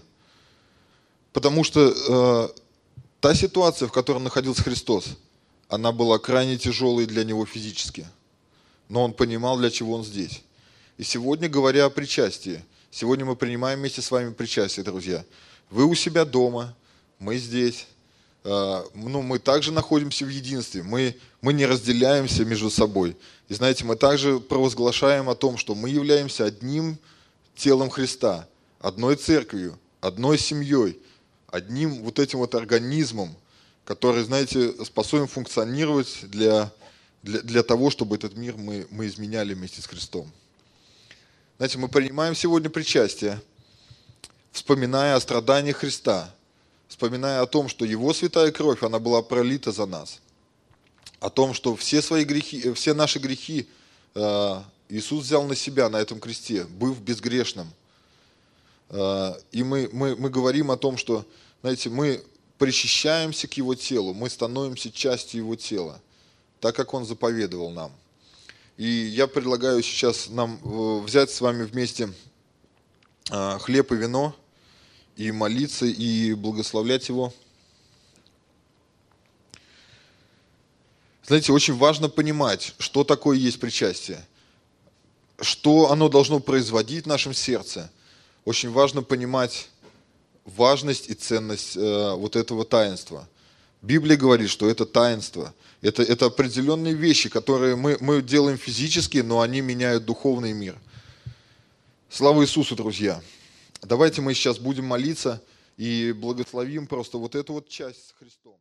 Потому что э, та ситуация, в которой находился Христос, она была крайне тяжелой для него физически. Но он понимал, для чего он здесь. И сегодня, говоря о причастии – Сегодня мы принимаем вместе с вами причастие, друзья. Вы у себя дома, мы здесь. А, ну, мы также находимся в единстве, мы, мы не разделяемся между собой. И знаете, мы также провозглашаем о том, что мы являемся одним телом Христа, одной церковью, одной семьей, одним вот этим вот организмом, который, знаете, способен функционировать для, для, для того, чтобы этот мир мы, мы изменяли вместе с Христом. Знаете, мы принимаем сегодня причастие, вспоминая о страданиях Христа, вспоминая о том, что Его святая кровь, она была пролита за нас, о том, что все свои грехи, все наши грехи э, Иисус взял на себя на этом кресте, быв безгрешным. Э, и мы, мы, мы говорим о том, что, знаете, мы причащаемся к Его телу, мы становимся частью Его тела, так как Он заповедовал нам. И я предлагаю сейчас нам э, взять с вами вместе э, хлеб и вино, и молиться, и благословлять Его. Знаете, очень важно понимать, что такое есть причастие, что оно должно производить в нашем сердце. Очень важно понимать важность и ценность э, вот этого таинства. Библия говорит, что это таинство. Это, это определенные вещи, которые мы, мы делаем физически, но они меняют духовный мир. Слава Иисусу, друзья! Давайте мы сейчас будем молиться и благословим просто вот эту вот часть с Христом.